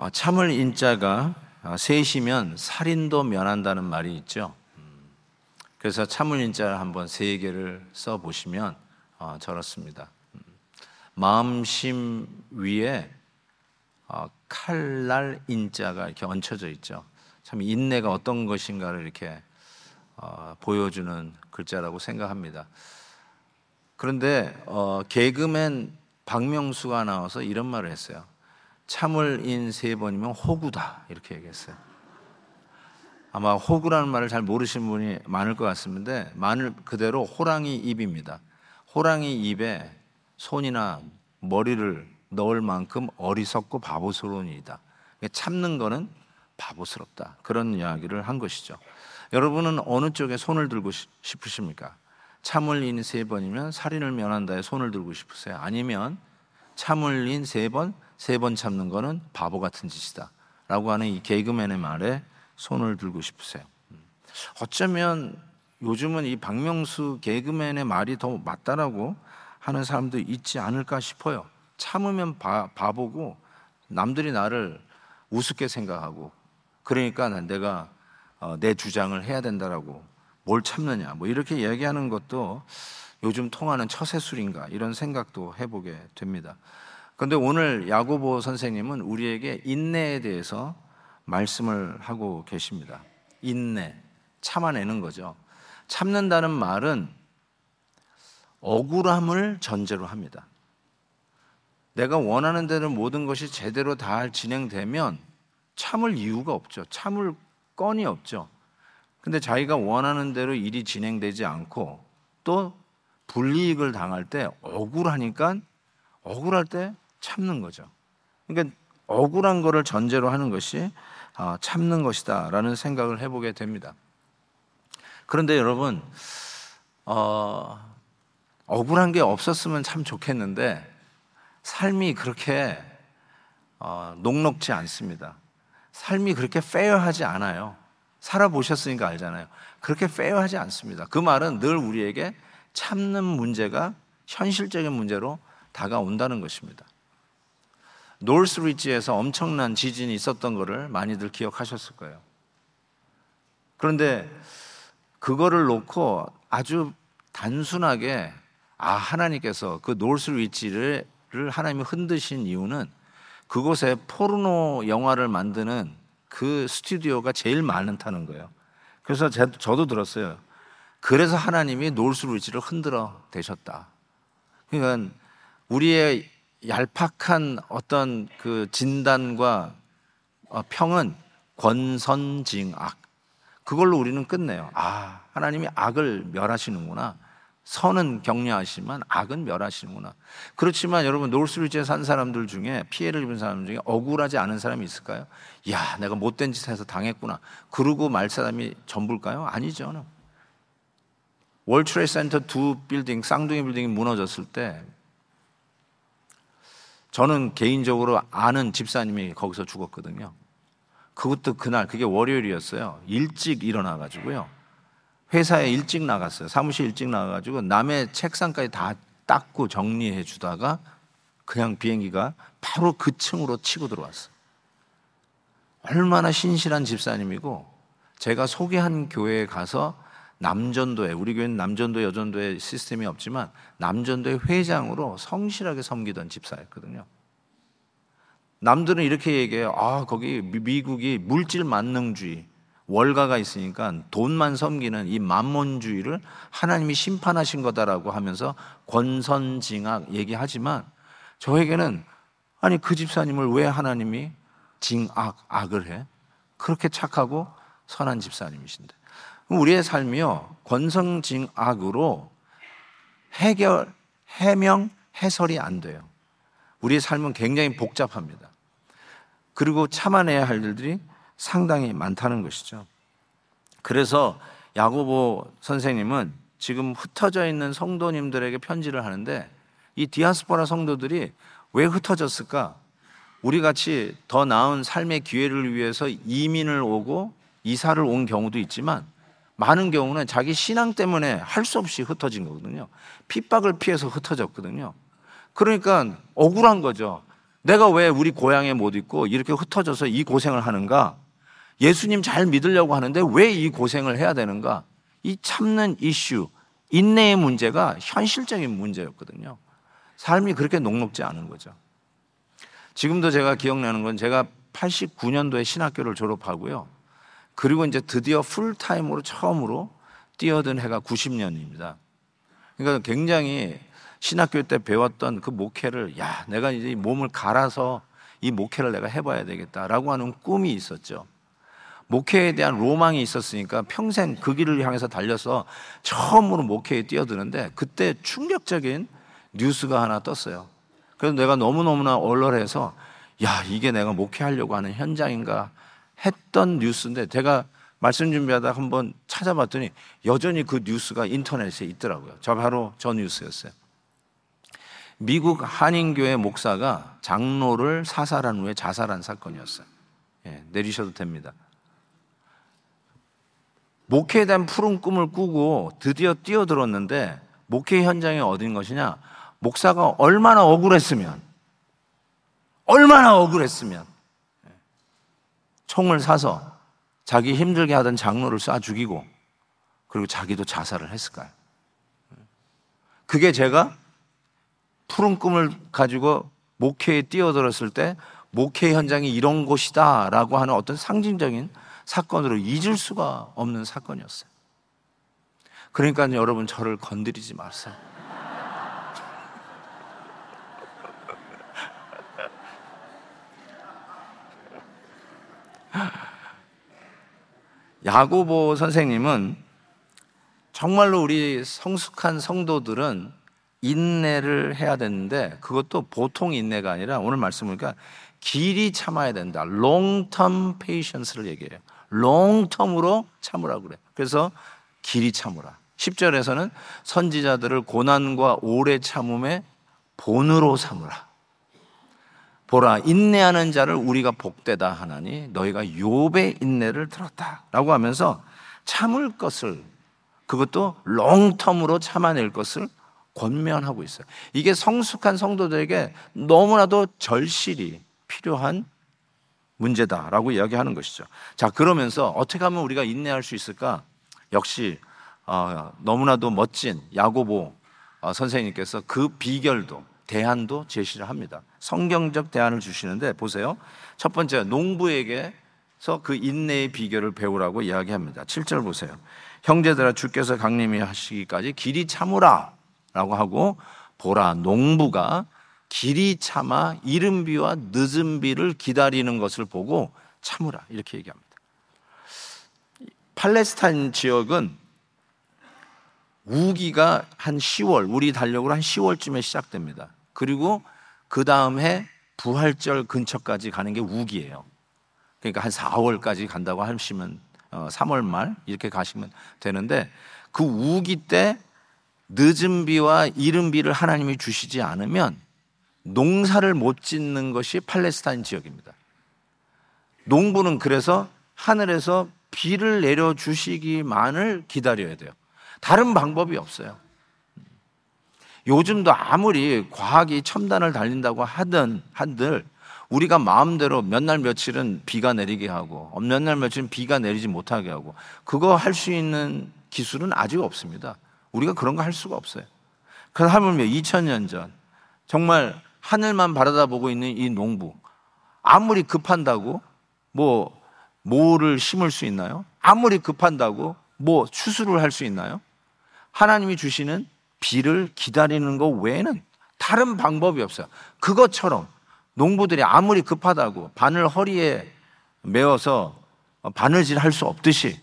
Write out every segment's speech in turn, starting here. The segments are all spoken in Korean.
어, 참을 인자가 어, 셋이면 살인도 면한다는 말이 있죠. 음, 그래서 참을 인자를 한번 세 개를 써 보시면 어, 저렇습니다. 음, 마음심 위에 칼날 인자가 이렇게 얹혀져 있죠. 참 인내가 어떤 것인가를 이렇게 보여주는 글자라고 생각합니다. 그런데 개그맨 박명수가 나와서 이런 말을 했어요. 참을 인 세 번이면 호구다 이렇게 얘기했어요. 아마 호구라는 말을 잘 모르시는 분이 많을 것 같습니다. 말 그대로 호랑이 입입니다. 호랑이 입에 손이나 머리를 넣을 만큼 어리석고 바보스러운 일이다. 참는 거는 바보스럽다. 그런 이야기를 한 것이죠. 여러분은 어느 쪽에 손을 들고 싶으십니까? 참을 인 세 번이면 살인을 면한다에 손을 들고 싶으세요? 아니면 참을 인 세 번, 세 번 참는 거는 바보 같은 짓이다. 라고 하는 이 개그맨의 말에 손을 들고 싶으세요. 음. 어쩌면 요즘은 이 박명수 개그맨의 말이 더 맞다라고 하는 사람도 있지 않을까 싶어요. 참으면 바, 바보고 남들이 나를 우습게 생각하고 그러니까 내가 어, 내 주장을 해야 된다라고 뭘 참느냐 뭐 이렇게 이야기하는 것도 요즘 통하는 처세술인가 이런 생각도 해보게 됩니다. 그런데 오늘 야고보 선생님은 우리에게 인내에 대해서 말씀을 하고 계십니다. 인내, 참아내는 거죠. 참는다는 말은 억울함을 전제로 합니다. 내가 원하는 대로 모든 것이 제대로 다 진행되면 참을 이유가 없죠. 참을 건이 없죠. 근데 자기가 원하는 대로 일이 진행되지 않고 또 불이익을 당할 때 억울하니까 억울할 때 참는 거죠. 그러니까 억울한 거를 전제로 하는 것이 아, 참는 것이다라는 생각을 해보게 됩니다. 그런데 여러분, 어, 억울한 게 없었으면 참 좋겠는데 삶이 그렇게 어, 녹록지 않습니다. 삶이 그렇게 페어하지 않아요. 살아보셨으니까 알잖아요. 그렇게 페어하지 않습니다. 그 말은 늘 우리에게 참는 문제가 현실적인 문제로 다가온다는 것입니다. 노스리지에서 엄청난 지진이 있었던 것을 많이들 기억하셨을 거예요. 그런데 그거를 놓고 아주 단순하게 아 하나님께서 그 노스리지를 하나님이 흔드신 이유는 그곳에 포르노 영화를 만드는 그 스튜디오가 제일 많다는 거예요. 그래서 저도 들었어요. 그래서 하나님이 노스리지를 흔들어 대셨다. 그러니까 우리의 얄팍한 어떤 그 진단과 어, 평은 권선징악. 그걸로 우리는 끝내요. 아, 하나님이 악을 멸하시는구나. 선은 격려하시지만 악은 멸하시는구나. 그렇지만 여러분 노스리지에 산 사람들 중에 피해를 입은 사람 중에 억울하지 않은 사람이 있을까요? 야, 내가 못된 짓 해서 당했구나. 그러고 말 사람이 전부일까요? 아니죠. 월트레이 센터 두 빌딩, 쌍둥이 빌딩이 무너졌을 때 저는 개인적으로 아는 집사님이 거기서 죽었거든요. 그것도 그날, 그게 월요일이었어요. 일찍 일어나 가지고요. 회사에 일찍 나갔어요. 사무실 일찍 나가 가지고 남의 책상까지 다 닦고 정리해 주다가 그냥 비행기가 바로 그 층으로 치고 들어왔어요. 얼마나 신실한 집사님이고 제가 소개한 교회에 가서 남전도에 우리 교회는 남전도 여전도에 시스템이 없지만 남전도의 회장으로 성실하게 섬기던 집사였거든요. 남들은 이렇게 얘기해요. 아, 거기 미국이 물질 만능주의, 월가가 있으니까 돈만 섬기는 이 만몬주의를 하나님이 심판하신 거다라고 하면서 권선징악 얘기하지만 저에게는 아니 그 집사님을 왜 하나님이 징악, 악을 해? 그렇게 착하고 선한 집사님이신데. 우리의 삶이요, 권성징악으로 해결, 해명, 해설이 안 돼요. 우리의 삶은 굉장히 복잡합니다. 그리고 참아내야 할 일들이 상당히 많다는 것이죠. 그래서 야고보 선생님은 지금 흩어져 있는 성도님들에게 편지를 하는데 이 디아스포라 성도들이 왜 흩어졌을까? 우리 같이 더 나은 삶의 기회를 위해서 이민을 오고 이사를 온 경우도 있지만 많은 경우는 자기 신앙 때문에 할 수 없이 흩어진 거거든요. 핍박을 피해서 흩어졌거든요. 그러니까 억울한 거죠. 내가 왜 우리 고향에 못 있고 이렇게 흩어져서 이 고생을 하는가? 예수님 잘 믿으려고 하는데 왜 이 고생을 해야 되는가? 이 참는 이슈, 인내의 문제가 현실적인 문제였거든요. 삶이 그렇게 녹록지 않은 거죠. 지금도 제가 기억나는 건 제가 89년도에 신학교를 졸업하고요. 그리고 이제 드디어 풀타임으로 처음으로 뛰어든 해가 90년입니다. 그러니까 굉장히 신학교 때 배웠던 그 목회를 야, 내가 이제 몸을 갈아서 이 목회를 내가 해봐야 되겠다라고 하는 꿈이 있었죠. 목회에 대한 로망이 있었으니까 평생 그 길을 향해서 달려서 처음으로 목회에 뛰어드는데 그때 충격적인 뉴스가 하나 떴어요. 그래서 내가 너무너무나 얼얼해서 야, 이게 내가 목회하려고 하는 현장인가 했던 뉴스인데 제가 말씀 준비하다 한번 찾아봤더니 여전히 그 뉴스가 인터넷에 있더라고요. 저 바로 저 뉴스였어요. 미국 한인교회 목사가 장로를 사살한 후에 자살한 사건이었어요. 예, 내리셔도 됩니다. 목회에 대한 푸른 꿈을 꾸고 드디어 뛰어들었는데 목회 현장이 어딘 것이냐? 목사가 얼마나 억울했으면, 얼마나 억울했으면, 총을 사서 자기 힘들게 하던 장로를 쏴 죽이고, 그리고 자기도 자살을 했을까요? 그게 제가 푸른 꿈을 가지고 목회에 뛰어들었을 때 목회 현장이 이런 곳이다라고 하는 어떤 상징적인 사건으로 잊을 수가 없는 사건이었어요. 그러니까 여러분 저를 건드리지 마세요. 야고보 선생님은 정말로 우리 성숙한 성도들은 인내를 해야 되는데 그것도 보통 인내가 아니라 오늘 말씀 보니까 길이 참아야 된다. long term patience를 얘기해요. 롱텀으로 참으라 그래. 그래서 길이 참으라. 10절에서는 선지자들을 고난과 오래 참음의 본으로 삼으라. 보라 인내하는 자를 우리가 복되다 하나니 너희가 욥의 인내를 들었다라고 하면서 참을 것을 그것도 롱텀으로 참아낼 것을 권면하고 있어요. 이게 성숙한 성도들에게 너무나도 절실히 필요한 문제다라고 이야기하는 것이죠. 자, 그러면서 어떻게 하면 우리가 인내할 수 있을까? 역시 어, 너무나도 멋진 야고보 어, 선생님께서 그 비결도 대안도 제시를 합니다. 성경적 대안을 주시는데 보세요. 첫 번째 농부에게서 그 인내의 비결을 배우라고 이야기합니다. 7절 보세요. 형제들아 주께서 강림이 하시기까지 길이 참으라라고 하고 보라 농부가 길이 참아 이른 비와 늦은 비를 기다리는 것을 보고 참으라 이렇게 얘기합니다. 팔레스타인 지역은 우기가 한 10월, 우리 달력으로 한 10월쯤에 시작됩니다. 그리고 그 다음 해 부활절 근처까지 가는 게 우기예요. 그러니까 한 4월까지 간다고 하시면 3월 어, 말 이렇게 가시면 되는데 그 우기 때 늦은 비와 이른 비를 하나님이 주시지 않으면 농사를 못 짓는 것이 팔레스타인 지역입니다. 농부는 그래서 하늘에서 비를 내려 주시기만을 기다려야 돼요. 다른 방법이 없어요. 요즘도 아무리 과학이 첨단을 달린다고 하든 한들 우리가 마음대로 몇 날 며칠은 비가 내리게 하고 몇 날 며칠은 비가 내리지 못하게 하고 그거 할 수 있는 기술은 아직 없습니다. 우리가 그런 거 할 수가 없어요. 그래서 하물며 2000년 전 정말 하늘만 바라다보고 있는 이 농부 아무리 급한다고 뭐 뭐를 심을 수 있나요? 아무리 급한다고 뭐 추수를 할 수 있나요? 하나님이 주시는 비를 기다리는 것 외에는 다른 방법이 없어요. 그것처럼 농부들이 아무리 급하다고 바늘 허리에 메어서 바늘질 할 수 없듯이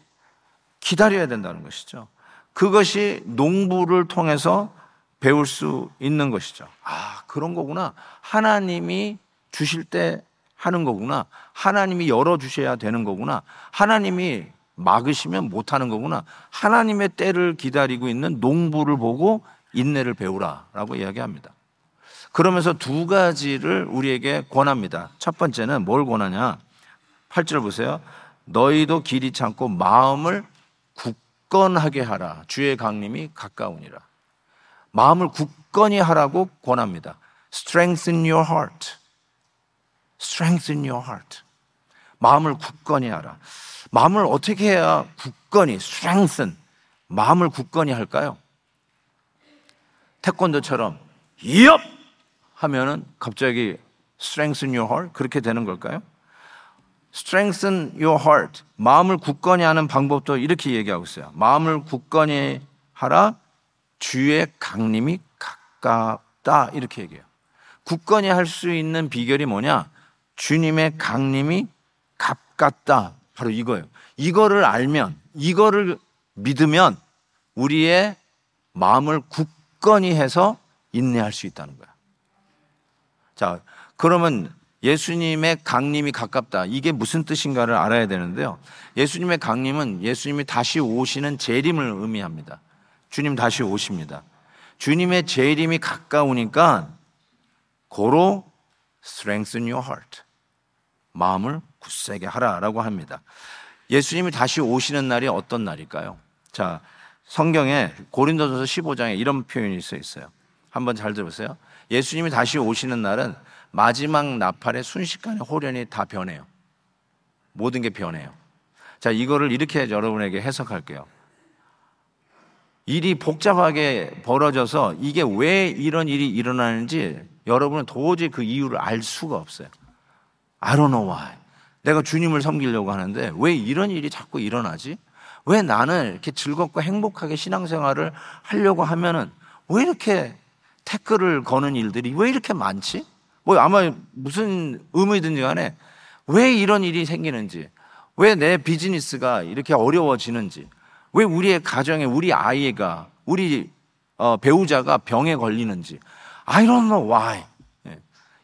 기다려야 된다는 것이죠. 그것이 농부를 통해서 배울 수 있는 것이죠. 아, 그런 거구나. 하나님이 주실 때 하는 거구나. 하나님이 열어주셔야 되는 거구나. 하나님이 막으시면 못하는 거구나. 하나님의 때를 기다리고 있는 농부를 보고 인내를 배우라라고 이야기합니다. 그러면서 두 가지를 우리에게 권합니다. 첫 번째는 뭘 권하냐? 8절 보세요. 너희도 길이 참고 마음을 굳건하게 하라. 주의 강림이 가까우니라. 마음을 굳건히 하라고 권합니다. Strengthen your heart. strengthen your heart. 마음을 굳건히 하라. 마음을 어떻게 해야 굳건히 strengthen 마음을 굳건히 할까요? 태권도처럼 엽 하면은 갑자기 strengthen your heart 그렇게 되는 걸까요? strengthen your heart 마음을 굳건히 하는 방법도 이렇게 얘기하고 있어요. 마음을 굳건히 하라 주의 강림이 가깝다 이렇게 얘기해요. 굳건히 할 수 있는 비결이 뭐냐? 주님의 강림이 가깝다. 바로 이거예요. 이거를 알면, 이거를 믿으면 우리의 마음을 굳건히 해서 인내할 수 있다는 거야. 자, 그러면 예수님의 강림이 가깝다. 이게 무슨 뜻인가를 알아야 되는데요. 예수님의 강림은 예수님이 다시 오시는 재림을 의미합니다. 주님 다시 오십니다. 주님의 재림이 가까우니까 고로 strengthen your heart. 마음을 굳세게 하라라고 합니다. 예수님이 다시 오시는 날이 어떤 날일까요? 자, 성경에 고린도전서 15장에 이런 표현이 써 있어요. 한번 잘 들어보세요. 예수님이 다시 오시는 날은 마지막 나팔의 순식간에 호련이 다 변해요. 모든 게 변해요. 자, 이거를 이렇게 여러분에게 해석할게요. 일이 복잡하게 벌어져서 이게 왜 이런 일이 일어나는지 여러분은 도저히 그 이유를 알 수가 없어요. I don't know why. 내가 주님을 섬기려고 하는데 왜 이런 일이 자꾸 일어나지? 왜 나는 이렇게 즐겁고 행복하게 신앙생활을 하려고 하면은 왜 이렇게 태클을 거는 일들이 왜 이렇게 많지? 뭐 아마 무슨 의미든지 간에 왜 이런 일이 생기는지, 왜 내 비즈니스가 이렇게 어려워지는지, 왜 우리의 가정에 우리 아이가, 우리 어, 배우자가 병에 걸리는지, I don't know why.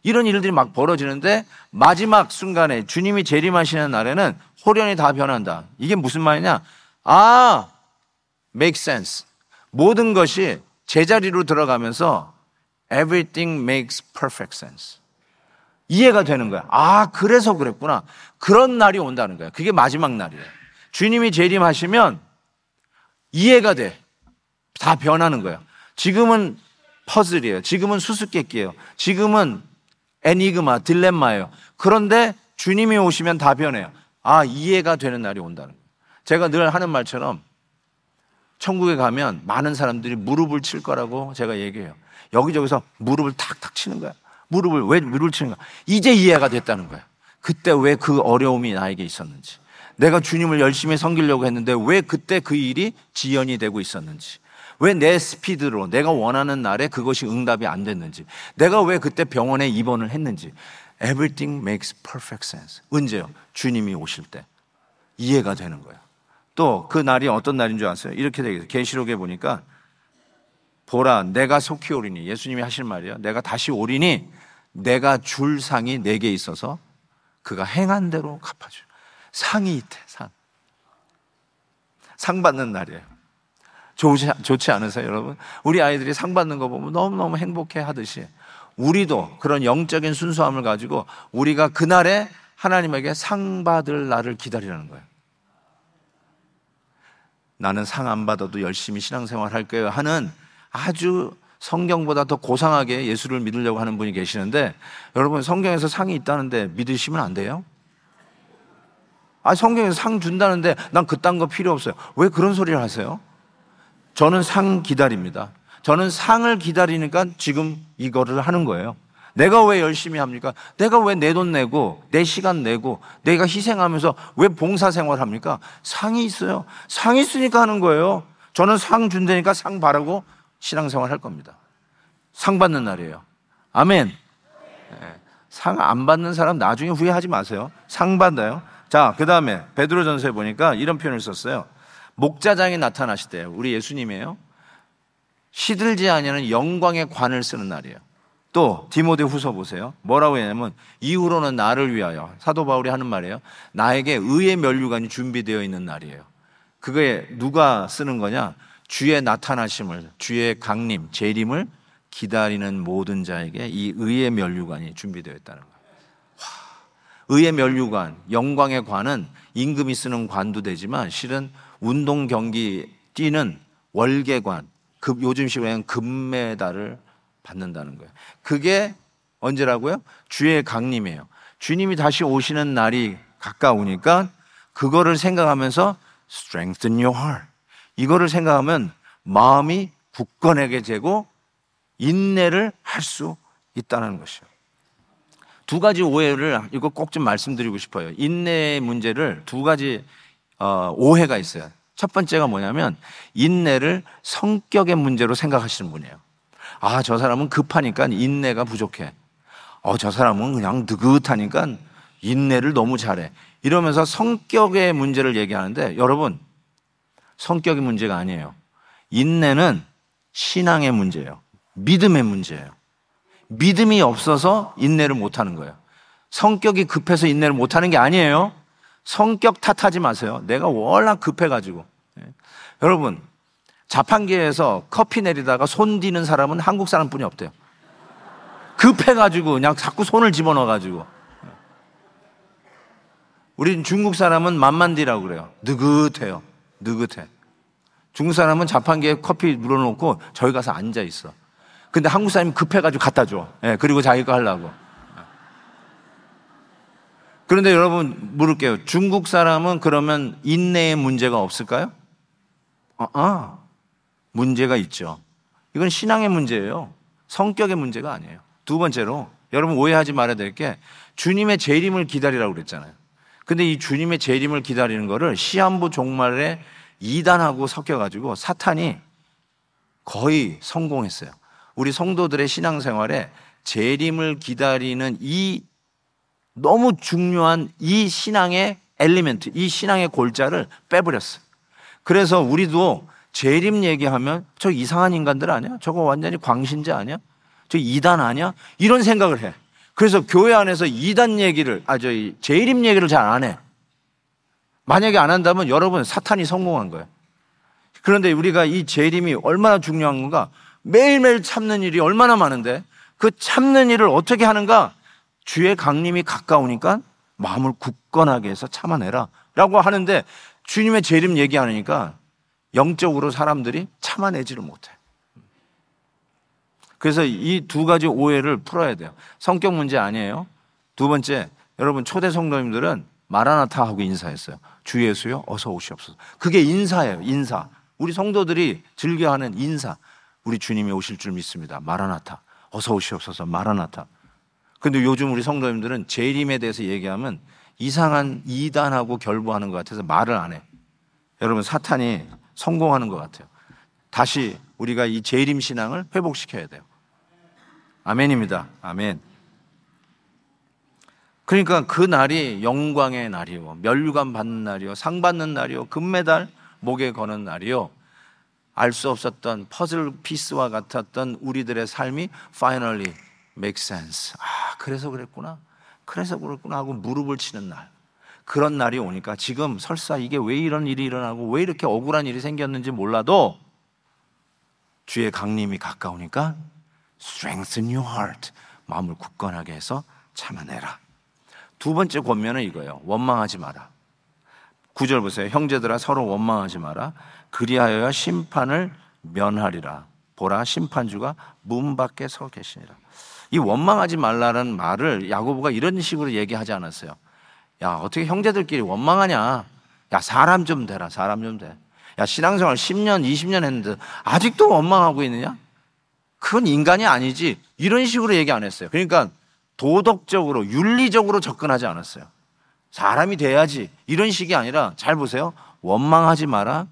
이런 일들이 막 벌어지는데 마지막 순간에 주님이 재림하시는 날에는 호련이 다 변한다. 이게 무슨 말이냐? 아, make sense. 모든 것이 제자리로 들어가면서 everything makes perfect sense. 이해가 되는 거야. 아, 그래서 그랬구나. 그런 날이 온다는 거야. 그게 마지막 날이에요. 주님이 재림하시면 이해가 돼. 다 변하는 거야. 지금은 퍼즐이에요. 지금은 수수께끼예요. 지금은 애니그마, 딜레마예요. 그런데 주님이 오시면 다 변해요. 아, 이해가 되는 날이 온다는 거예요. 제가 늘 하는 말처럼 천국에 가면 많은 사람들이 무릎을 칠 거라고 제가 얘기해요. 여기저기서 무릎을 탁탁 치는 거야. 무릎을 왜 무릎을 치는 거야? 이제 이해가 됐다는 거야. 그때 왜 그 어려움이 나에게 있었는지. 내가 주님을 열심히 섬기려고 했는데 왜 그때 그 일이 지연이 되고 있었는지. 왜 내 스피드로 내가 원하는 날에 그것이 응답이 안 됐는지. 내가 왜 그때 병원에 입원을 했는지. Everything makes perfect sense. 언제요? 주님이 오실 때. 이해가 되는 거야. 또 그 날이 어떤 날인 줄 아세요? 이렇게 되겠어요. 계시록에 보니까 보라 내가 속히 오리니 예수님이 하실 말이에요. 내가 다시 오리니 내가 줄 상이 내게 있어서 그가 행한 대로 갚아줘. 상이 있대, 상. 상 받는 날이에요. 좋지, 좋지 않으세요, 여러분? 우리 아이들이 상 받는 거 보면 너무너무 행복해 하듯이 우리도 그런 영적인 순수함을 가지고 우리가 그날에 하나님에게 상 받을 날을 기다리라는 거예요. 나는 상 안 받아도 열심히 신앙생활 할 거예요 하는 아주 성경보다 더 고상하게 예수를 믿으려고 하는 분이 계시는데 여러분 성경에서 상이 있다는데 믿으시면 안 돼요? 아 성경에서 상 준다는데 난 그딴 거 필요 없어요. 왜 그런 소리를 하세요? 저는 상 기다립니다. 저는 상을 기다리니까 지금 이거를 하는 거예요. 내가 왜 열심히 합니까? 내가 왜 내 돈 내고 내 시간 내고 내가 희생하면서 왜 봉사 생활 합니까? 상이 있어요. 상이 있으니까 하는 거예요. 저는 상 준다니까 상 바라고 신앙생활 할 겁니다. 상 받는 날이에요. 아멘. 네. 상안 받는 사람 나중에 후회하지 마세요. 상 받아요. 자, 그 다음에 베드로 전서에 보니까 이런 표현을 썼어요. 목자장이 나타나시대요. 우리 예수님이에요. 시들지 아니하는 영광의 관을 쓰는 날이에요. 또 디모데 후서 보세요. 뭐라고 했냐면 이후로는 나를 위하여 사도 바울이 하는 말이에요. 나에게 의의 면류관이 준비되어 있는 날이에요. 그게 누가 쓰는 거냐? 주의 나타나심을, 주의 강림, 재림을 기다리는 모든 자에게 이 의의 면류관이 준비되어 있다는 거예요. 와, 의의 면류관, 영광의 관은 임금이 쓰는 관도 되지만 실은 운동 경기 뛰는 월계관, 급, 요즘 식으로 금메달을 받는다는 거예요. 그게 언제라고요? 주의 강림이에요. 주님이 다시 오시는 날이 가까우니까 그거를 생각하면서 strengthen your heart. 이거를 생각하면 마음이 굳건하게 되고 인내를 할 수 있다는 것이요. 두 가지 오해를 이거 꼭 좀 말씀드리고 싶어요. 인내의 문제를 두 가지 어, 오해가 있어요. 첫 번째가 뭐냐면 인내를 성격의 문제로 생각하시는 분이에요. 아, 저 사람은 급하니까 인내가 부족해. 어, 저 사람은 그냥 느긋하니까 인내를 너무 잘해. 이러면서 성격의 문제를 얘기하는데 여러분, 성격의 문제가 아니에요. 인내는 신앙의 문제예요. 믿음의 문제예요. 믿음이 없어서 인내를 못 하는 거예요. 성격이 급해서 인내를 못 하는 게 아니에요. 성격 탓하지 마세요. 내가 워낙 급해가지고. 네. 여러분, 자판기에서 커피 내리다가 손 디는 사람은 한국 사람뿐이 없대요. 급해가지고 그냥 자꾸 손을 집어넣어가지고. 우린 중국 사람은 만만디라고 그래요. 느긋해요. 느긋해. 중국 사람은 자판기에 커피 물어놓고 저기 가서 앉아 있어. 근데 한국 사람이 급해가지고 갖다 줘. 예, 그리고 자기 가 하려고. 그런데 여러분 물을게요. 중국 사람은 그러면 인내의 문제가 없을까요? 아, 아, 문제가 있죠. 이건 신앙의 문제예요. 성격의 문제가 아니에요. 두 번째로 여러분 오해하지 말아야 될 게 주님의 재림을 기다리라고 그랬잖아요. 근데 이 주님의 재림을 기다리는 거를 시한부 종말에 이단하고 섞여가지고 사탄이 거의 성공했어요. 우리 성도들의 신앙생활에 재림을 기다리는 이 너무 중요한 이 신앙의 엘리멘트, 이 신앙의 골자를 빼버렸어요. 그래서 우리도 재림 얘기하면 저 이상한 인간들 아니야? 저거 완전히 광신자 아니야? 저 이단 아니야? 이런 생각을 해. 그래서 교회 안에서 이단 얘기를, 아, 저 재림 얘기를 잘 안 해. 만약에 안 한다면 여러분 사탄이 성공한 거예요. 그런데 우리가 이 재림이 얼마나 중요한 건가? 매일매일 참는 일이 얼마나 많은데 그 참는 일을 어떻게 하는가? 주의 강림이 가까우니까 마음을 굳건하게 해서 참아내라. 라고 하는데 주님의 재림 얘기 하니까 영적으로 사람들이 참아내지를 못해. 그래서 이 두 가지 오해를 풀어야 돼요. 성격 문제 아니에요. 두 번째, 여러분 초대 성도님들은 마라나타 하고 인사했어요. 주 예수요, 어서 오시옵소서. 그게 인사예요, 인사. 우리 성도들이 즐겨하는 인사. 우리 주님이 오실 줄 믿습니다. 마라나타. 어서 오시옵소서. 마라나타. 근데 요즘 우리 성도님들은 재림에 대해서 얘기하면 이상한 이단하고 결부하는 것 같아서 말을 안 해. 여러분 사탄이 성공하는 것 같아요. 다시 우리가 이 재림 신앙을 회복시켜야 돼요. 아멘입니다. 아멘. 그러니까 그 날이 영광의 날이요. 멸류관 받는 날이요. 상 받는 날이요. 금메달 목에 거는 날이요. 알 수 없었던 퍼즐 피스와 같았던 우리들의 삶이 finally make sense. 아, 그래서 그랬구나. 그래서 그랬구나 하고 무릎을 치는 날. 그런 날이 오니까 지금 설사 이게 왜 이런 일이 일어나고 왜 이렇게 억울한 일이 생겼는지 몰라도 주의 강림이 가까우니까 strengthen your heart. 마음을 굳건하게 해서 참아내라. 두 번째 권면은 이거예요. 원망하지 마라. 구절 보세요. 형제들아 서로 원망하지 마라. 그리하여 심판을 면하리라. 보라 심판주가 문 밖에 서 계시니라. 이 원망하지 말라는 말을 야고보가 이런 식으로 얘기하지 않았어요. 야, 어떻게 형제들끼리 원망하냐? 야, 사람 좀 되라. 사람 좀 돼. 야, 신앙생활 10년, 20년 했는데 아직도 원망하고 있느냐? 그건 인간이 아니지. 이런 식으로 얘기 안 했어요. 그러니까 도덕적으로, 윤리적으로 접근하지 않았어요. 사람이 돼야지. 이런 식이 아니라 잘 보세요. 원망하지 마라.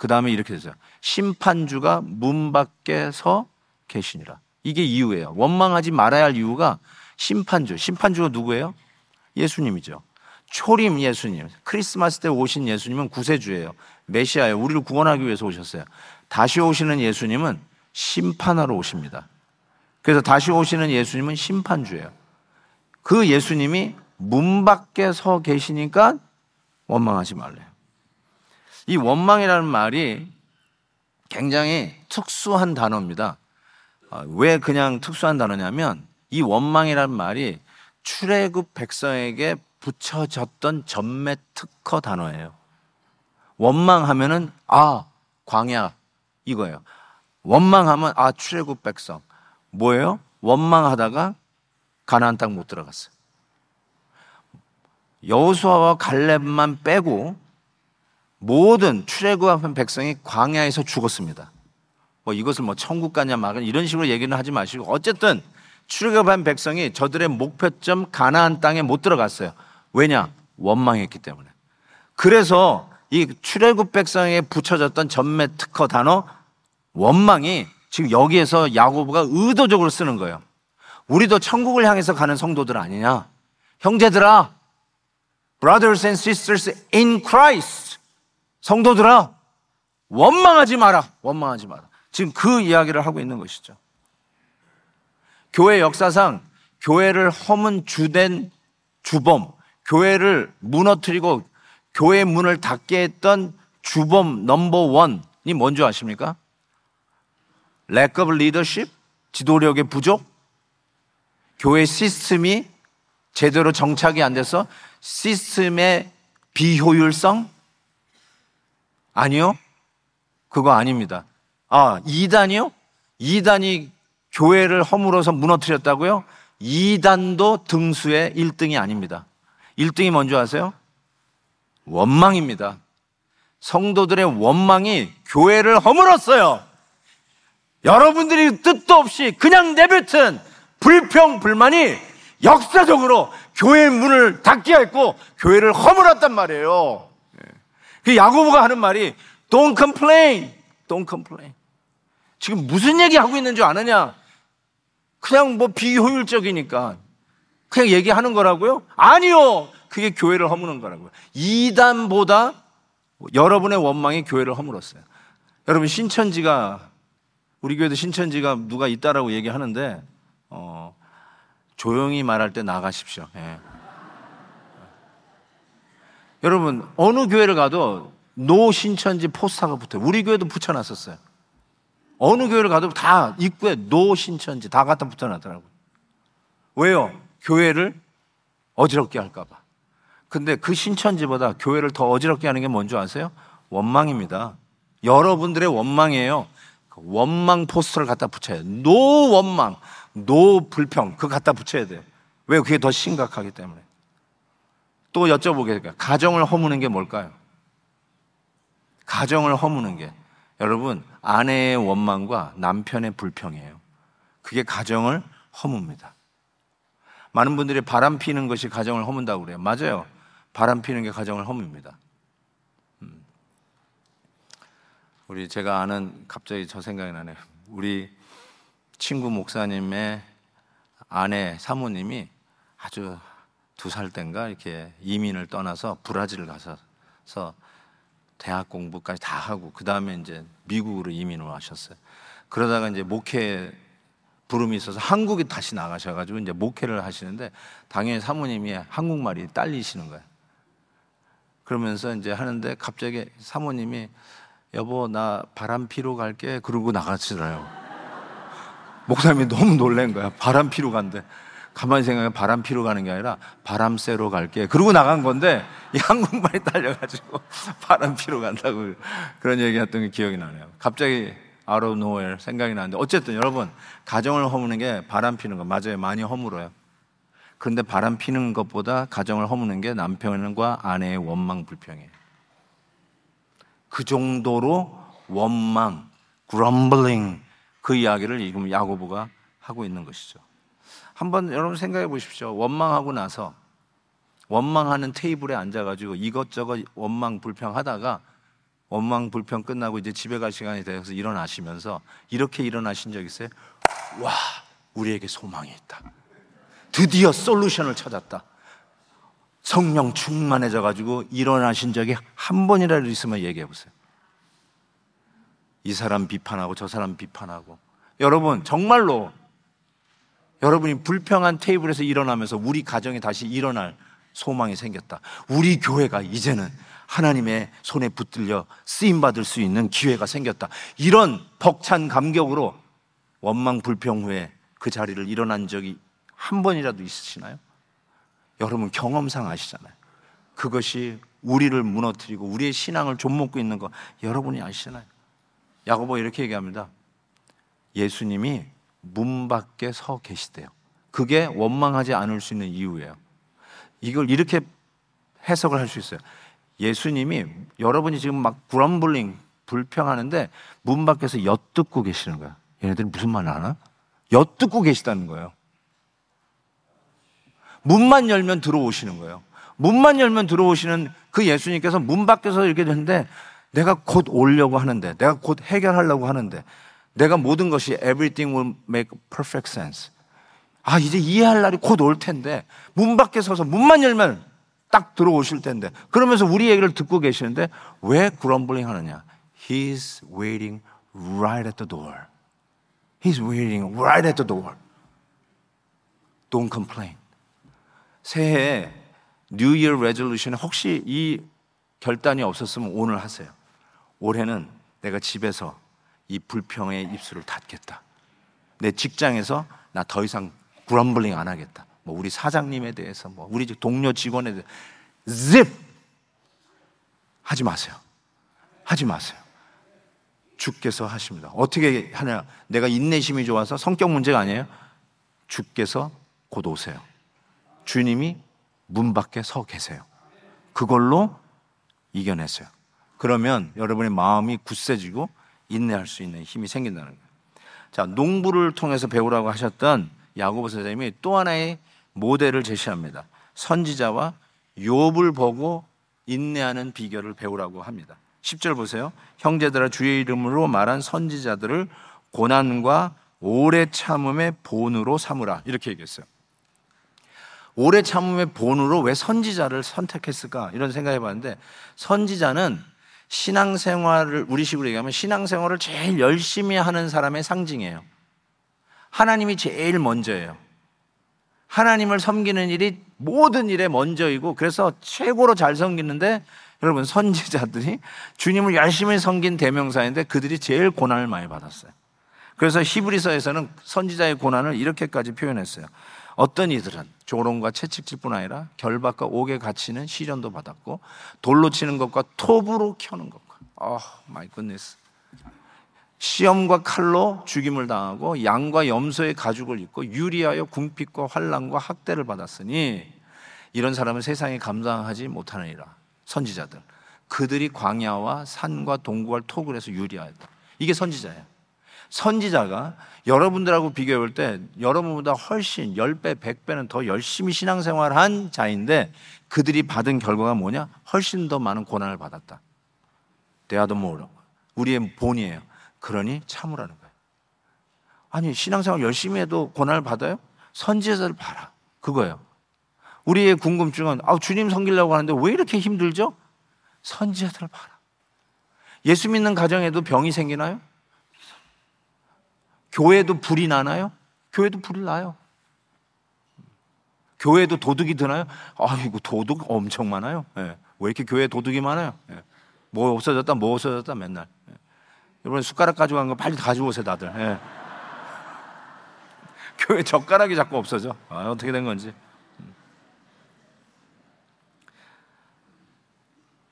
그 다음에 이렇게 되죠. 심판주가 문 밖에 서 계시니라. 이게 이유예요. 원망하지 말아야 할 이유가 심판주. 심판주가 누구예요? 예수님이죠. 초림 예수님. 크리스마스 때 오신 예수님은 구세주예요. 메시아예요. 우리를 구원하기 위해서 오셨어요. 다시 오시는 예수님은 심판하러 오십니다. 그래서 다시 오시는 예수님은 심판주예요. 그 예수님이 문 밖에 서 계시니까 원망하지 말래요. 이 원망이라는 말이 굉장히 특수한 단어입니다. 아, 왜 그냥 특수한 단어냐면 이 원망이라는 말이 출애굽 백성에게 붙여졌던 전매 특허 단어예요. 원망하면은 아 광야 이거예요. 원망하면 아 출애굽 백성 뭐예요? 원망하다가 가나안 땅 못 들어갔어요. 여호수아와 갈렙만 빼고 모든 출애굽한 백성이 광야에서 죽었습니다. 뭐 이것을 뭐 천국 가냐 막 이런 식으로 얘기는 하지 마시고 어쨌든 출애굽한 백성이 저들의 목표점 가나안 땅에 못 들어갔어요. 왜냐? 원망했기 때문에. 그래서 이 출애굽 백성에게 붙여졌던 전매 특허 단어 원망이 지금 여기에서 야고보가 의도적으로 쓰는 거예요. 우리도 천국을 향해서 가는 성도들 아니냐? 형제들아, brothers and sisters in Christ. 성도들아, 원망하지 마라. 원망하지 마라. 지금 그 이야기를 하고 있는 것이죠. 교회 역사상 교회를 허문 주된 주범, 교회를 무너뜨리고 교회 문을 닫게 했던 주범 넘버 원이 뭔지 아십니까? of leadership, 지도력의 부족, 교회 시스템이 제대로 정착이 안 돼서 시스템의 비효율성? 아니요. 그거 아닙니다. 아, 이단이요? 이단이 교회를 허물어서 무너뜨렸다고요? 이단도 등수의 1등이 아닙니다. 1등이 뭔지 아세요? 원망입니다. 성도들의 원망이 교회를 허물었어요. 여러분들이 뜻도 없이 그냥 내뱉은 불평, 불만이 역사적으로 교회의 문을 닫게 했고 교회를 허물었단 말이에요. 예. 그 야고보가 하는 말이 Don't complain, don't complain. 지금 무슨 얘기 하고 있는 줄 아느냐? 그냥 뭐 비효율적이니까 그냥 얘기하는 거라고요? 아니요. 그게 교회를 허무는 거라고요. 이단보다 여러분의 원망이 교회를 허물었어요. 여러분 신천지가 우리 교회도 신천지가 누가 있다라고 얘기하는데 어, 조용히 말할 때 나가십시오. 예. 여러분 어느 교회를 가도 노 신천지 포스터가 붙어요. 우리 교회도 붙여놨었어요. 어느 교회를 가도 다 입구에 no 신천지 다 갖다 붙여놨더라고요. 왜요? 교회를 어지럽게 할까봐. 근데 그 신천지보다 교회를 더 어지럽게 하는 게 뭔지 아세요? 원망입니다. 여러분들의 원망이에요. 그 원망 포스터를 갖다 붙여야 돼요. no 원망, no 불평, 그거 갖다 붙여야 돼요. 왜? 그게 더 심각하기 때문에. 또 여쭤보겠습니다. 가정을 허무는 게 뭘까요? 가정을 허무는 게. 여러분, 아내의 원망과 남편의 불평이에요. 그게 가정을 허뭅니다. 많은 분들이 바람 피는 것이 가정을 허문다고 그래요. 맞아요. 바람 피는 게 가정을 허뭅니다. 음. 우리 제가 아는 갑자기 저 생각이 나네요. 우리 친구 목사님의 아내 사모님이 아주 두 살 땐가 이렇게 이민을 떠나서 브라질을 가서 대학 공부까지 다 하고 그 다음에 이제 미국으로 이민을 하셨어요. 그러다가 이제 목회 부름이 있어서 한국에 다시 나가셔가지고 이제 목회를 하시는데 당연히 사모님이 한국말이 딸리시는 거예요. 그러면서 이제 하는데 갑자기 사모님이 여보 나 바람 피러 갈게 그러고 나가시더라요. 목사님이 너무 놀란 거야. 바람 피러 간대. 가만히 생각해 바람 피러 가는 게 아니라 바람 쐬러 갈게. 그러고 나간 건데 이 한국말이 딸려가지고 바람 피러 간다고 그런 얘기했던 게 기억이 나네요. 갑자기 of nowhere 생각이 나는데 어쨌든 여러분 가정을 허무는 게 바람 피는 거 맞아요. 많이 허물어요. 그런데 바람 피는 것보다 가정을 허무는 게 남편과 아내의 원망 불평이에요. 그 정도로 원망, grumbling 그 이야기를 지금 야고보가 하고 있는 것이죠. 한번 여러분 생각해 보십시오. 원망하고 나서 원망하는 테이블에 앉아가지고 이것저것 원망 불평하다가 원망 불평 끝나고 이제 집에 갈 시간이 되어서 일어나시면서 이렇게 일어나신 적 있어요? 와, 우리에게 소망이 있다. 드디어 솔루션을 찾았다. 성령 충만해져 가지고 일어나신 적이 한 번이라도 있으면 얘기해 보세요. 이 사람 비판하고 저 사람 비판하고 여러분 정말로 여러분이 불평한 테이블에서 일어나면서 우리 가정이 다시 일어날 소망이 생겼다. 우리 교회가 이제는 하나님의 손에 붙들려 쓰임 받을 수 있는 기회가 생겼다. 이런 벅찬 감격으로 원망 불평 후에 그 자리를 일어난 적이 한 번이라도 있으시나요? 여러분 경험상 아시잖아요. 그것이 우리를 무너뜨리고 우리의 신앙을 좀먹고 있는 거 여러분이 아시잖아요. 야고보 이렇게 얘기합니다. 예수님이 문 밖에 서 계시대요. 그게 원망하지 않을 수 있는 이유예요. 이걸 이렇게 해석을 할 수 있어요. 예수님이 여러분이 지금 막 그럼블링 불평하는데 문 밖에서 엿듣고 계시는 거야. 얘네들이 무슨 말 하나? 엿듣고 계시다는 거예요. 문만 열면 들어오시는 거예요. 문만 열면 들어오시는 그 예수님께서 문 밖에서 이렇게 되는데 내가 곧 오려고 하는데 내가 곧 해결하려고 하는데 내가 모든 것이 everything will make perfect sense. 아, 이제 이해할 날이 곧 올 텐데 문 밖에 서서 문만 열면 딱 들어오실 텐데 그러면서 우리 얘기를 듣고 계시는데 왜 그럼블링 하느냐? He's waiting right at the door. He's waiting right at the door. Don't complain. 새해 New Year Resolution 혹시 이 결단이 없었으면 오늘 하세요. 올해는 내가 집에서 이 불평의 입술을 닫겠다. 내 직장에서 나 더 이상 그럼블링 안 하겠다. 뭐 우리 사장님에 대해서 뭐 우리 동료 직원에 대해서 zip 하지 마세요. 하지 마세요. 주께서 하십니다. 어떻게 하냐? 내가 인내심이 좋아서 성격 문제가 아니에요. 주께서 곧 오세요. 주님이 문 밖에 서 계세요. 그걸로 이겨냈어요. 그러면 여러분의 마음이 굳세지고 인내할 수 있는 힘이 생긴다는 거예요. 자, 농부를 통해서 배우라고 하셨던 야고보 선생님이 또 하나의 모델을 제시합니다. 선지자와 욥을 보고 인내하는 비결을 배우라고 합니다. 10절 보세요. 형제들아 주의 이름으로 말한 선지자들을 고난과 오래 참음의 본으로 삼으라. 이렇게 얘기했어요. 오래 참음의 본으로 왜 선지자를 선택했을까? 이런 생각해 봤는데 선지자는 신앙생활을 우리식으로 얘기하면 신앙생활을 제일 열심히 하는 사람의 상징이에요. 하나님이 제일 먼저예요. 하나님을 섬기는 일이 모든 일에 먼저이고 그래서 최고로 잘 섬기는데 여러분 선지자들이 주님을 열심히 섬긴 대명사인데 그들이 제일 고난을 많이 받았어요. 그래서 히브리서에서는 선지자의 고난을 이렇게까지 표현했어요. 어떤 이들은 조롱과 채찍질 뿐 아니라 결박과 옥에 갇히는 시련도 받았고 돌로 치는 것과 톱으로 켜는 것과 oh my goodness 시험과 칼로 죽임을 당하고 양과 염소의 가죽을 입고 유리하여 궁핍과 환란과 학대를 받았으니 이런 사람은 세상에 감당하지 못하느니라. 선지자들 그들이 광야와 산과 동굴을 토굴 해서 유리하였다. 이게 선지자예요 선지자가 여러분들하고 비교해 볼 때 여러분보다 훨씬 10배, 100배는 더 열심히 신앙생활 한 자인데 그들이 받은 결과가 뭐냐? 훨씬 더 많은 고난을 받았다. 대하도 모르 우리의 본이에요. 그러니 참으라는 거예요. 아니, 신앙생활 열심히 해도 고난을 받아요? 선지자를 봐라. 그거예요. 우리의 궁금증은, 아, 주님 섬기려고 하는데 왜 이렇게 힘들죠? 선지자들을 봐라. 예수 믿는 가정에도 병이 생기나요? 교회도 불이 나나요? 교회도 불이 나요. 교회도 도둑이 드나요? 아이고 도둑 엄청 많아요. 네. 왜 이렇게 교회 도둑이 많아요? 네. 뭐 없어졌다, 뭐 없어졌다 맨날. 네. 여러분 숟가락 가져간 거 빨리 가지고 오세요 다들. 교회 젓가락이 자꾸 없어져. 아, 어떻게 된 건지.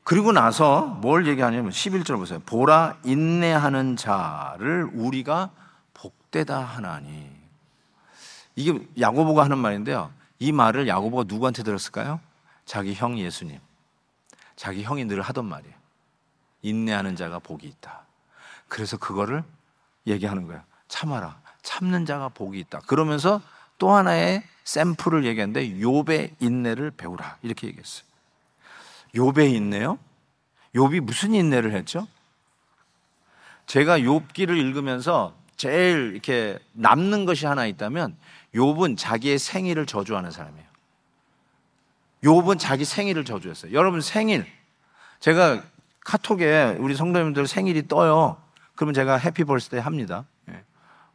그리고 나서 뭘 얘기하냐면 11절 보세요. 보라 인내하는 자를 우리가 복되다 하나니. 이게 야고보가 하는 말인데요. 이 말을 야고보가 누구한테 들었을까요? 자기 형 예수님. 자기 형이 늘 하던 말이에요. 인내하는 자가 복이 있다. 그래서 그거를 얘기하는 거예요. 참아라. 참는 자가 복이 있다. 그러면서 또 하나의 샘플을 얘기하는데 욥의 인내를 배우라. 이렇게 얘기했어요. 욥의 인내요? 욥이 무슨 인내를 했죠? 제가 욥기를 읽으면서 제일 이렇게 남는 것이 하나 있다면 욥은 자기의 생일을 저주하는 사람이에요. 욥은 자기 생일을 저주했어요. 여러분 생일 제가 카톡에 우리 성도님들 생일이 떠요. 그러면 제가 happy birthday 합니다. 예.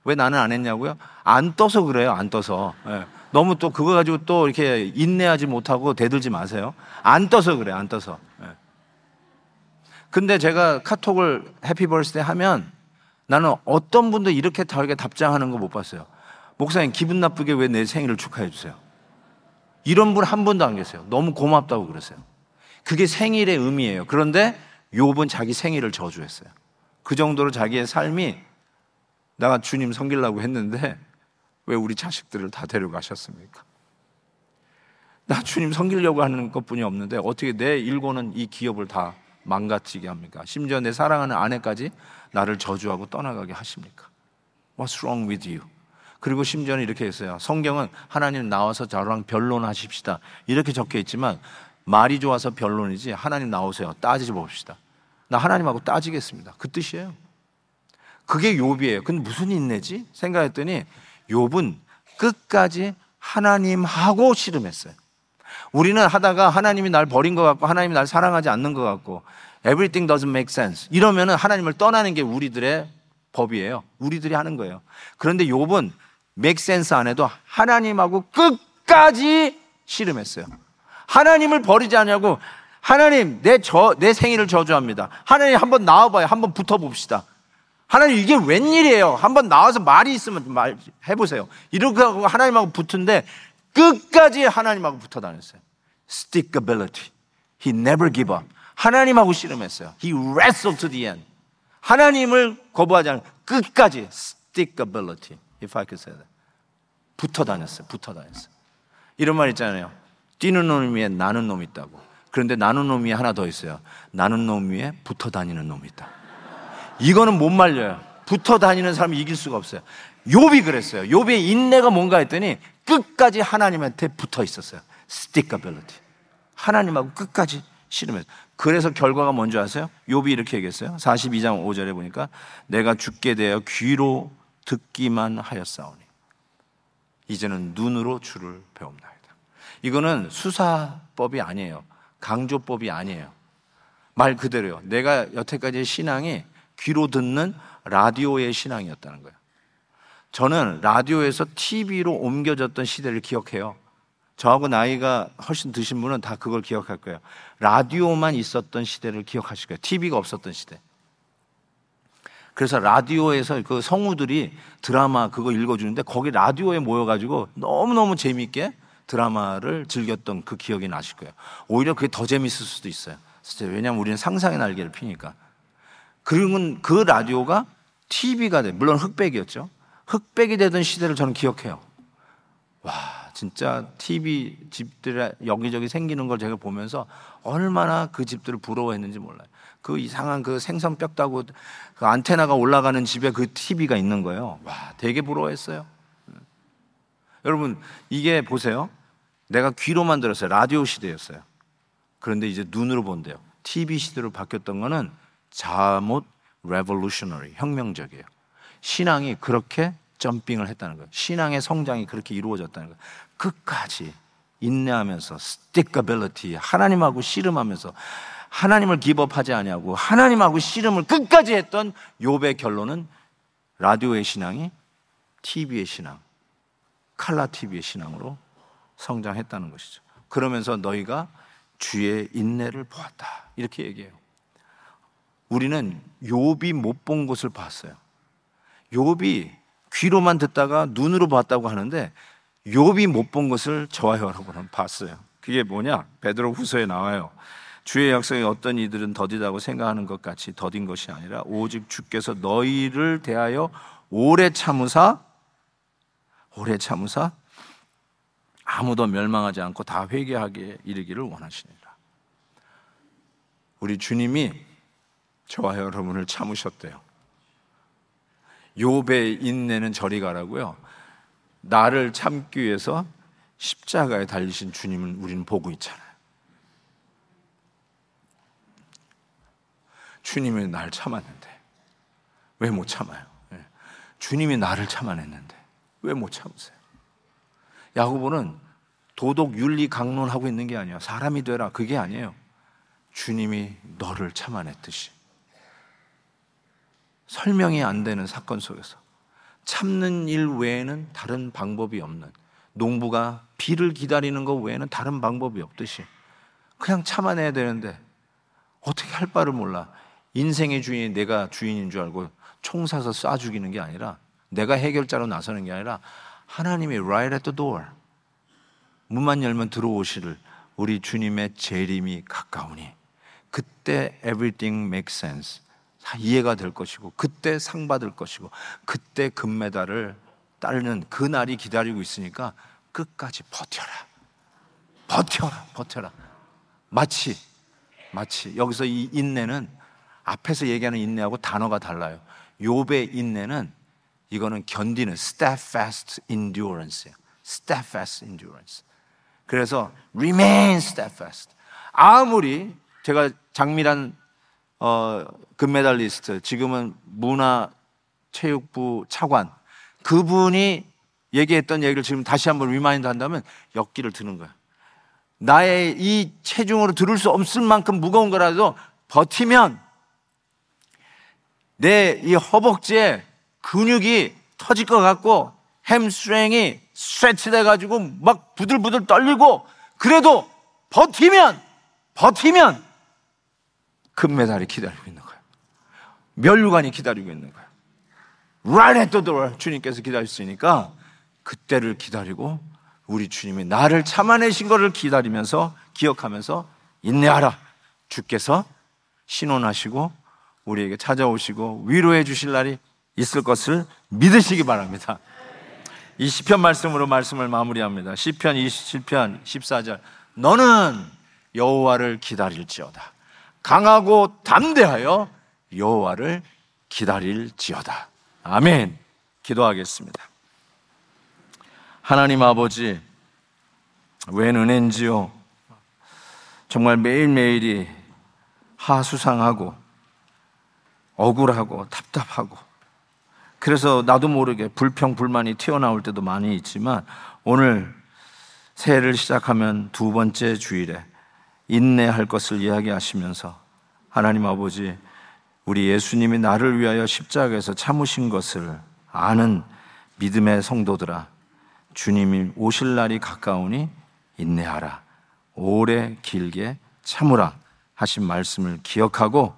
왜 나는 안 했냐고요? 안 떠서 그래요. 안 떠서. 예. 너무 또 그거 가지고 또 이렇게 인내하지 못하고 대들지 마세요. 안 떠서 그래. 안 떠서. 예. 근데 제가 카톡을 happy birthday 하면 나는 어떤 분도 이렇게 다르게 답장하는 거 못 봤어요. 목사님 기분 나쁘게 왜 내 생일을 축하해 주세요. 이런 분 한 분도 안 계세요. 너무 고맙다고 그러세요. 그게 생일의 의미예요. 그런데 욥은 자기 생일을 저주했어요. 그 정도로 자기의 삶이 내가 주님 섬기려고 했는데 왜 우리 자식들을 다 데려가셨습니까? 나 주님 섬기려고 하는 것뿐이 없는데 어떻게 내 일고는 이 기업을 다 망가뜨리게 합니까? 심지어 내 사랑하는 아내까지 나를 저주하고 떠나가게 하십니까? What's wrong with you? 그리고 심지어는 이렇게 했어요. 성경은 하나님 나와서 저랑 변론하십시다. 이렇게 적혀 있지만 말이 좋아서 변론이지 하나님 나오세요. 따지지 봅시다. 나 하나님하고 따지겠습니다. 그 뜻이에요. 그게 욥이에요. 근데 무슨 인내지? 생각했더니 욥은 끝까지 하나님하고 씨름했어요. 우리는 하다가 하나님이 날 버린 것 같고 하나님이 날 사랑하지 않는 것 같고 everything doesn't make sense 이러면은 하나님을 떠나는 게 우리들의 법이에요. 우리들이 하는 거예요. 그런데 욥은 make sense 안 해도 하나님하고 끝까지 씨름했어요. 하나님을 버리지 않냐고 하나님 내 저 내 생일을 저주합니다. 하나님 한번 나와 봐요. 한번 붙어 봅시다. 하나님 이게 웬일이에요? 한번 나와서 말이 있으면 말 해보세요. 이렇게 하고 하나님하고 붙은데 끝까지 하나님하고 붙어 다녔어요. Stickability. He never give up. 하나님하고 씨름했어요. He wrestled to the end. 하나님을 거부하지 않은 끝까지 stickability. If I could say that. 붙어 다녔어요. 붙어 다녔어요. 이런 말 있잖아요. 뛰는 놈 위에 나는 놈이 있다고. 그런데 나는 놈 위에 하나 더 있어요. 나는 놈 위에 붙어 다니는 놈이 있다. 이거는 못 말려요. 붙어 다니는 사람이 이길 수가 없어요. 욥이 그랬어요. 욥의 인내가 뭔가 했더니 끝까지 하나님한테 붙어 있었어요. stickability. 하나님하고 끝까지 씨름했어요. 그래서 결과가 뭔지 아세요? 욥이 이렇게 얘기했어요. 42장 5절에 보니까 내가 죽게 되어 귀로 듣기만 하였사오니 이제는 눈으로 주를 배웁나이다. 이거는 수사법이 아니에요. 강조법이 아니에요. 말 그대로요. 내가 여태까지의 신앙이 귀로 듣는 라디오의 신앙이었다는 거예요. 저는 라디오에서 TV로 옮겨졌던 시대를 기억해요. 저하고 나이가 훨씬 드신 분은 다 그걸 기억할 거예요. 라디오만 있었던 시대를 기억하실 거예요. TV가 없었던 시대. 그래서 라디오에서 그 성우들이 드라마 그거 읽어주는데 거기 라디오에 모여가지고 너무너무 재미있게 드라마를 즐겼던 그 기억이 나실 거예요. 오히려 그게 더 재밌을 수도 있어요. 왜냐하면 우리는 상상의 날개를 피니까. 그러면 그 라디오가 TV가 돼. 물론 흑백이었죠. 흑백이 되던 시대를 저는 기억해요. 와, 진짜 TV 집들에 여기저기 생기는 걸 제가 보면서 얼마나 그 집들을 부러워했는지 몰라요. 그 이상한 그 생선 뼈 따고 그 안테나가 올라가는 집에 그 TV가 있는 거예요. 와, 되게 부러워했어요. 여러분, 이게 보세요. 내가 귀로만 들었어요. 라디오 시대였어요. 그런데 이제 눈으로 본대요. TV 시대로 바뀌었던 거는 잘못 revolutionary, 혁명적이에요. 신앙이 그렇게 점핑을 했다는 거예요. 신앙의 성장이 그렇게 이루어졌다는 거예요. 끝까지 인내하면서 stickability, 하나님하고 씨름하면서 하나님을 기법하지 아니하고 하나님하고 씨름을 끝까지 했던 욥의 결론은 라디오의 신앙이 TV의 신앙, 칼라 TV의 신앙으로 성장했다는 것이죠. 그러면서 너희가 주의 인내를 보았다. 이렇게 얘기해요. 우리는 욥이 못 본 것을 봤어요. 욥이 귀로만 듣다가 눈으로 봤다고 하는데 욥이 못 본 것을 저와 여러분은 봤어요. 그게 뭐냐? 베드로 후서에 나와요. 주의 약속에 어떤 이들은 더디다고 생각하는 것 같이 더딘 것이 아니라 오직 주께서 너희를 대하여 오래 참으사 오래 참으사 아무도 멸망하지 않고 다 회개하게 이르기를 원하시니라. 우리 주님이 저와 여러분을 참으셨대요. 욥의 인내는 저리 가라고요. 나를 참기 위해서 십자가에 달리신 주님을 우리는 보고 있잖아요. 주님이 날 참았는데 왜 못 참아요? 예. 주님이 나를 참아냈는데 왜 못 참으세요? 야고보는 도덕 윤리 강론하고 있는 게 아니야. 사람이 되라 그게 아니에요. 주님이 너를 참아냈듯이 설명이 안 되는 사건 속에서 참는 일 외에는 다른 방법이 없는 농부가 비를 기다리는 것 외에는 다른 방법이 없듯이 그냥 참아내야 되는데 어떻게 할 바를 몰라. 인생의 주인이 내가 주인인 줄 알고 총 사서 쏴 죽이는 게 아니라 내가 해결자로 나서는 게 아니라 하나님이 right at the door. 문만 열면 들어오시를 우리 주님의 재림이 가까우니. 그때 everything makes sense 다 이해가 될 것이고 그때 상 받을 것이고 그때 금메달을 따르는 그 날이 기다리고 있으니까 끝까지 버텨라. 버텨라, 버텨라. 마치, 마치 여기서 이 인내는 앞에서 얘기하는 인내하고 단어가 달라요. 욥의 인내는 이거는 견디는 steadfast endurance예요. steadfast endurance. 그래서 remain steadfast. 아무리 제가 장미란 어, 금메달리스트 지금은 문화체육부 차관 그분이 얘기했던 얘기를 지금 다시 한번 remind 한다면 역기를 드는 거야. 나의 이 체중으로 들을 수 없을 만큼 무거운 거라도 버티면 내 이 허벅지에 근육이 터질 것 같고 햄스트링이 stretch 돼가지고 막 부들부들 떨리고 그래도 버티면 버티면 금메달이 기다리고 있는 거예요. 멸류관이 기다리고 있는 거예요. Right at the door 주님께서 기다리시니까 그때를 기다리고 우리 주님이 나를 참아내신 것을 기다리면서 기억하면서 인내하라. 주께서 신원하시고 우리에게 찾아오시고 위로해 주실 날이 있을 것을 믿으시기 바랍니다. 이 시편 말씀으로 말씀을 마무리합니다. 시편 27편 14절. 너는 여호와를 기다릴지어다. 강하고 담대하여 여호와를 기다릴지어다. 아멘. 기도하겠습니다. 하나님 아버지, 웬 은혜인지요. 정말 매일매일이 하수상하고 억울하고 답답하고 그래서 나도 모르게 불평, 불만이 튀어나올 때도 많이 있지만 오늘 새해를 시작하면 두 번째 주일에 인내할 것을 이야기하시면서 하나님 아버지 우리 예수님이 나를 위하여 십자가에서 참으신 것을 아는 믿음의 성도들아 주님이 오실 날이 가까우니 인내하라 오래 길게 참으라 하신 말씀을 기억하고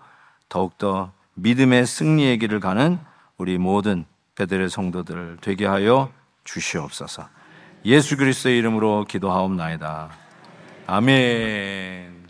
더욱더 믿음의 승리의 길을 가는 우리 모든 베델의 성도들 되게 하여 주시옵소서. 예수 그리스도의 이름으로 기도하옵나이다. 아멘.